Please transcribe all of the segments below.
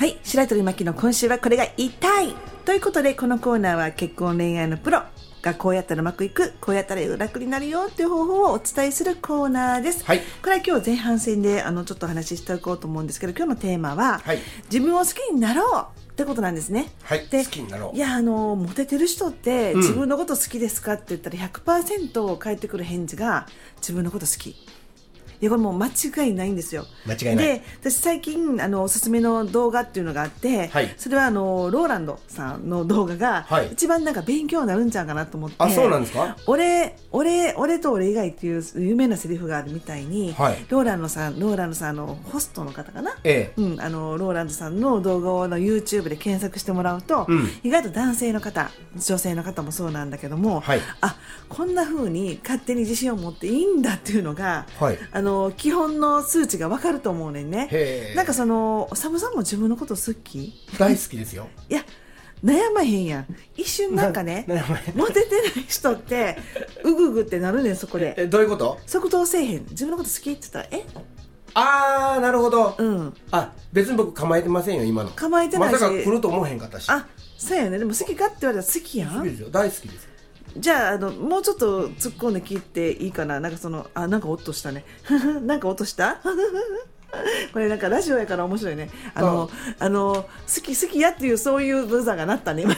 はい白鳥真希の今週はこれが痛い。ということでこのコーナーは結婚恋愛のプロ。がこうやったらうまくいく。こうやったら楽になるよっていう方法をお伝えするコーナーです、はい。これは今日前半戦であのちょっとお話ししておこうと思うんですけど今日のテーマは、はい。自分を好きになろうってことなんですね。はいで好きになろう。いやあのモテてる人って、ん。自分のこと好きですかって言ったら100%返ってくる返事が自分のこと好きいやこれもう間違いないんですよ。間違いない。で私最近あのおすすめの動画っていうのがあって、はい。それはあのローランドさんの動画が、はい。一番なんか勉強になるんちゃうかなと思ってあそうなんですか？俺俺俺と俺以外っていう有名なセリフがあるみたいに、はい。ローランドさんローランドさんのホストの方かな、ええ。うん、あのローランドさんの動画をの YouTube で検索してもらうと、うん。意外と男性の方女性の方もそうなんだけども、はい。あこんな風に勝手に自信を持っていいんだっていうのが、はい。あの基本の数値が分かると思うねんね。なんかそのおさむさんも自分のこと好き？い大好きですよ。や悩まへんやん。一瞬なんかね モテてない人ってうぐうぐってなるねんそこで。えどういうこと？即答せえへん。自分のこと好きって言ったらえ？ああなるほど、うん。あ別に僕構えてませんよ今の。構えてないし。まさか来ると思わへんかったし。あそうやね。でも好きかって言われたら好きやん。好きですよ。大好きですよじゃああのもうちょっと突っ込んで聞いていいかな。なんかそのあなんか音したね。なんか音した？これなんかラジオやから面白いね。あのあの好き好きやっていうそういうブザーが鳴ったね今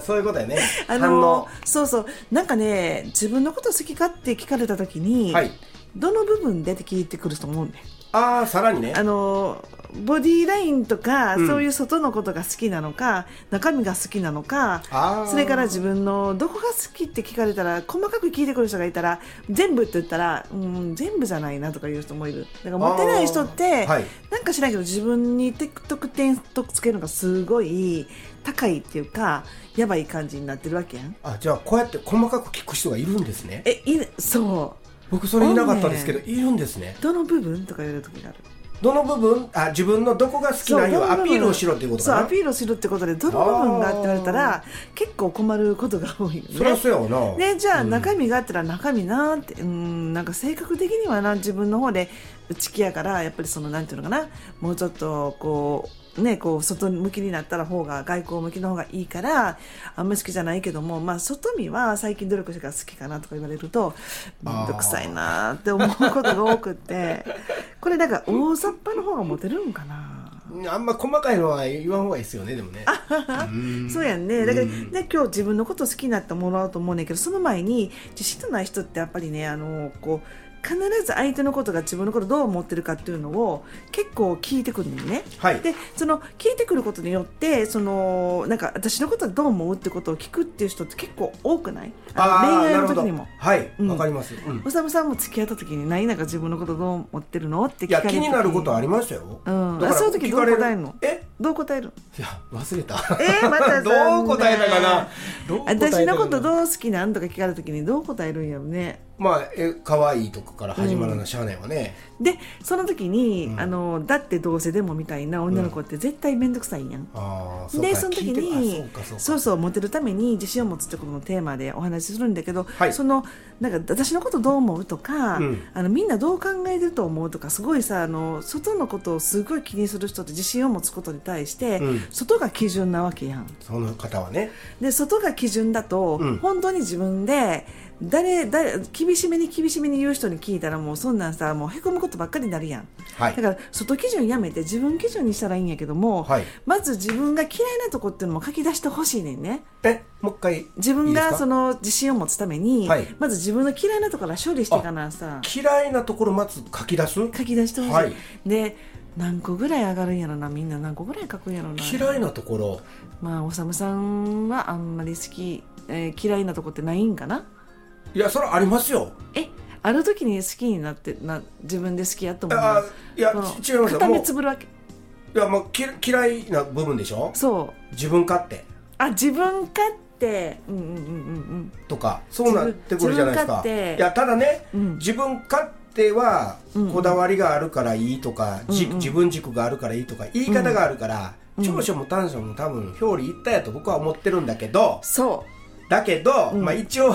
そういうことやね。あ反の応。そうそう。なんかね自分のこと好きかって聞かれた時に、はい。どの部分でって聞いてくると思うねああさらにね。あのボディーラインとか、うん。そういう外のことが好きなのか中身が好きなのかそれから自分のどこが好きって聞かれたら細かく聞いてくる人がいたら全部って言ったら、うん、全部じゃないなとかいう人もいる。だから持ってない人って、はい。なんか知らんけど自分に得点とつけるのがすごい高いっていうかやばい感じになってるわけやん。あじゃあこうやって細かく聞く人がいるんですね。えいるそう。僕それいなかったですけどいるんですね。どの部分とか言われる時がある？どの部分あ自分のどこが好きなんよアピールをしろっていうことそうかなアピールをするってことでどの部分がって言われたら結構困ることが多いよね。そりゃそうやわな。でじゃあうん。中身があったら中身なってうんなんか性格的にはな自分の方で内気やからやっぱりそのなんていうのかな？もうちょっとこうねこう外向きになったら方が外交向きの方がいいからあんまり好きじゃないけどもまあ外見は最近努力してから好きかなとか言われるとめんどくさいなって思うことが多くってこれなんか大雑把の方がモテるんかな。あんま細かいのは言わん方がいいですよねでもね。う んそうやんね。だから、うんね、今日自分のこと好きになってもらおうと思うねんけどその前に自信のない人ってやっぱりねあのこう必ず相手のことが自分のことどう思ってるかっていうのを結構聞いてくるのよね。はい。でその聞いてくることによってそのなんか私のことはどう思うってことを聞くっていう人って結構多くない？あの恋愛の時にも。はい。わ、うん。かります、うん。おさむさんも付き合った時に何なんか自分のことどう思ってるのって聞かれ気になることありましたよ、うん。だからあそういう時どう答えるの？え？どう答えるいや忘れた。えーまたそんなどう答えたかな？どう答えたかな私のことどう好きなん？とか聞かれた時にどう答えるんやろねまあえ可愛いとこから始まらなしゃあないわね、でその時に、うん。あのだってどうせでもみたいな女の子って絶対面倒くさいんやん、ああそうか。でその時聞いてにあそうかそうか。そうそうモテるために自信を持つってことのテーマでお話しするんだけど、はい。そのなんか私のことどう思うとか、うん。あのみんなどう考えてると思うとかすごいさあの外のことをすごい気にする人って自信を持つことに対して、うん。外が基準なわけやん。その方はね。で外が基準だと、うん。本当に自分で誰誰厳しめに厳しめに言う人に聞いたらもうそんなんさもうへこむことばっかりになるやん、はい。だから外基準やめて自分基準にしたらいいんやけども、はい。まず自分が嫌いなとこっていうのも書き出してほしいねんね。えもう一回自分がその自信を持つために、はい。まず自分の嫌いなところから処理していかなさ。嫌いなところまず書き出す？書き出してほしい、はい。で何個ぐらい上がるんやろなみんな何個ぐらい書くんやろな。嫌いなところ。まあおさむさんはあんまり好き、えー嫌いなとこってないんかな？いいやそれはありますよ。えある時に好きになってな自分で好きやと思うあいや違いますよ。片もう目つぶるわけ。いやもうき嫌いな部分でしょ？そう。自分勝手あ自分勝手うんうんうんうんとかそうなってくるじゃないですか。いやただね、うん。自分勝手はうんうん。こだわりがあるからいいとか、じうんうん。自分軸があるからいいとか言い方があるから、うん長所も短所も多分表裏一体やと僕は思ってるんだけど。そだけど、うん。まあ一応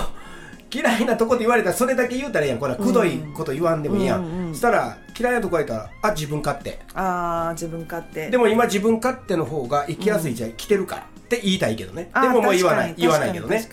嫌いなとこで言われたらそれだけ言うたらいいやん。これはくどいこと言わんでもいいやん、うんうんしたら嫌いなとこ言ったらあ自分勝手。うああ自分勝手。でも今自分勝手の方が生きやすいじゃん、来てるからって言いたいけどね。でももう言わない。言わないけどね。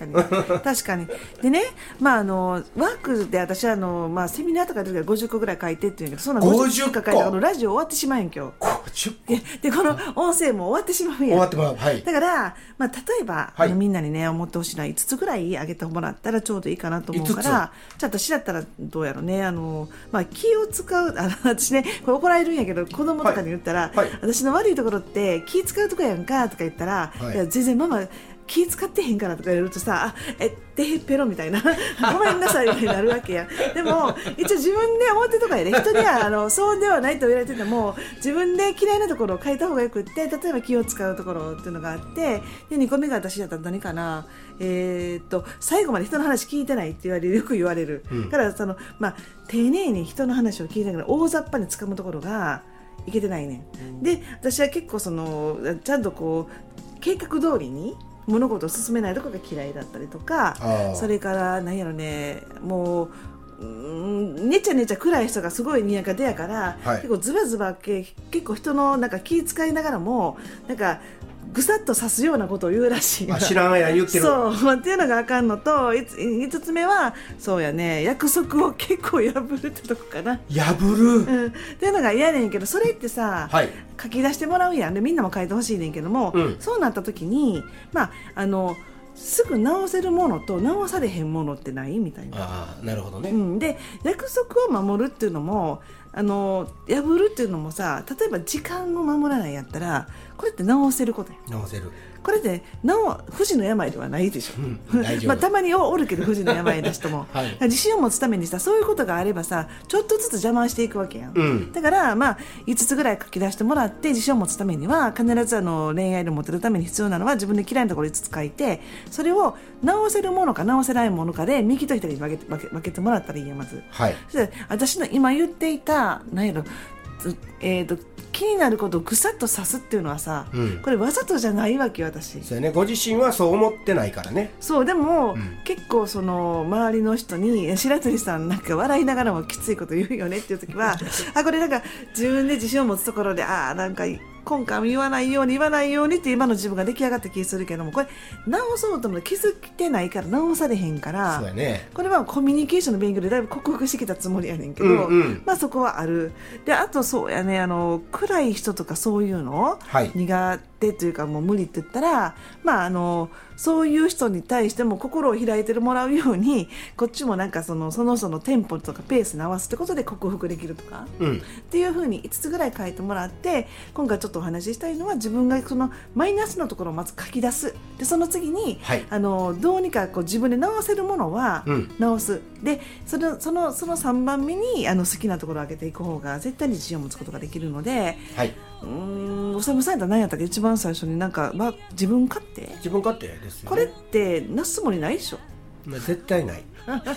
確かにでねまああのワークで私はあの、まあ、セミナーとかで50個ぐらい書いてって言うんやけどそんな50 50個書いてあのラジオ終わってしまうん今日50個ででこの音声も終わってしまうん。や終わってもらう。はい。だから、まあ、例えば、はい。あのみんなにね思ってほしいのは5つぐらいあげてもらったらちょうどいいかなと思うからじゃあ私だったらどうやろうね。あの、まあ、気を使うあの 私ねこれ怒られるんやけど子供とかに言ったら、はい。はい。私の悪いところって気使うとこやんかとか言ったら、はい。い、や全然ママ気使ってへんからとか言うとさあえてへっぺろみたいな。ごめんなさいみたいになるわけや。でも一応自分で思ってるとかやね。人にはあのそうではないと言われてても自分で嫌いなところを変えた方がよくって例えば気を使うところっていうのがあってで2個目が私だったら何かな。えーっと最後まで人の話聞いてないって言われるよく言われる、うん。だからその、まあ、丁寧に人の話を聞いてながら大雑把に掴むところがいけてないね、ん、で私は結構そのちゃんとこう計画通りに物事を進めないところが嫌いだったりとかそれから何やろねもうねちゃねちゃ暗い人がすごい苦手やから、はい。結構ズバズバけ結構人のなんか気遣いながらもなんかぐさっと刺すようなことを言うらしいあ知らん間に言ってる。そう。っていうのがあかんのといつ5つ目はそうやね。約束を結構破るってとこかな、破る、うん、っていうのが嫌ねんけどそれってさ、はい。書き出してもらうやん。でみんなも書いてほしいねんけども、うん。そうなった時にまああのすぐ直せるものと直されへんものってないみたいな。ああなるほどね、うん、で約束を守るっていうのもあの破るっていうのもさ例えば時間を守らないやったらこれって直せることや直せる。これって直不治の病ではないでしょ、う まあ、たまにおおるけど不治の病の人も、はい。自信を持つためにさそういうことがあればさちょっとずつ邪魔していくわけやん、うん。だから、まあ、5つぐらい書き出してもらって自信を持つためには必ずあの恋愛で持てるために必要なのは自分で嫌いなところ5つ書いてそれを直せるものか直せないものかで右と左に分けて分け分けてもらったらいいやまず。はい。私の今言っていた何やろつえー、と気になることをぐさっと刺すっていうのはさ、うん。これわざとじゃないわけよ私。そうやね。ご自身はそう思ってないからね。そうでも、うん。結構その周りの人に白鳥さんなんか笑いながらもきついこと言うよねっていう時は あこれなんか自分で自信を持つところでああなんか今回も言わないように言わないようにって今の自分が出来上がった気するけどもこれ直そうとも気づいてないから直されへんからね。これはコミュニケーションの勉強でだいぶ克服してきたつもりやねんけど、うんうん。まあそこはある。であとそうやねあの暗い人とかそういうの、はい。苦手というかもう無理って言ったらまああのそういう人に対しても心を開いてもらうようにこっちもなんかそのその人のテンポとかペースに合わせてことで克服できるとか。うん。っていうふうに5つぐらい書いてもらって今回ちょっとお話ししたいのは自分がそのマイナスのところをまず書き出す。でその次に、はい。あのどうにかこう自分で直せるものはうん。直す、でそのそのその3番目にあの好きなところを上げていく方が絶対に自信を持つことができるのではい。うーんおさむさんやったら何やったっけ一番最初になんか、まあ、自分勝手？自分勝手ですよ、ね、これってなすつもりないでしょ？まあ絶対ない。じゃあこ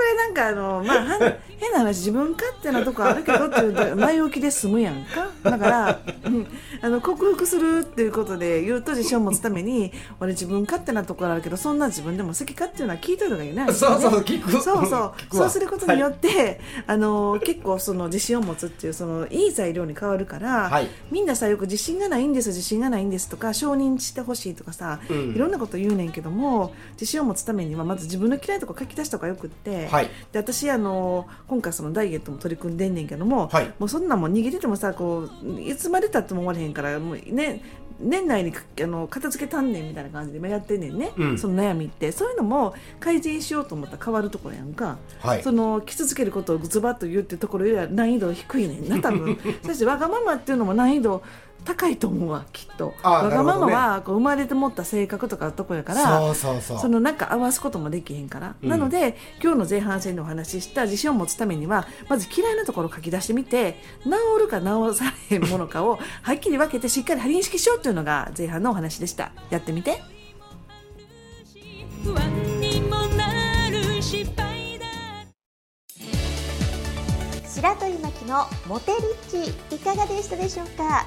れなんかあのまあ変な話自分勝手なとこあるけどっていうと前置きで済むやんか。だから、うん、あの克服するっていうことで言うと自信を持つために俺自分勝手なところあるけどそんな自分でも好きかっていうのは聞いといた方がいいな。そうそう聞く。そうそう。そうすることによって、あの結構その自信を持つっていうそのいい材料に変わるから、はい。みんなさよく自信がないんです自信がないんですとか承認してほしいとかさ、うん。いろんなこと言うねんけども自信を持つためにはまず自分の嫌いなとこ書き出した方がよくって、はい。で私あの今回そのダイエットも取り組んでんねんけども、はい。もうそんなんもう逃げててもさこういつまでたっても終われへんからもうね年内にかあの片付けたんねんみたいな感じで今やってんねんね、うん。その悩みって。そういうのも改善しようと思ったら変わるところやんか、はい。そのき続けることをズバッと言うってところよりは難易度低いねんな多分。そしてわがままっていうのも難易度高いと思うわきっと。わがままはこう生まれて持った性格とかとこやからそうそうそう。そのなんか合わすこともできへんから、うん。なので今日の前半戦でお話しした自信を持つためにはまず嫌いなところを書き出してみて治るか治されへんものかをはっきり分けてしっかり認識しようっていうのが前半のお話でした。やってみて。不安にもなる失敗だ白鳥巻きのモテリッチいかがでしたでしょうか？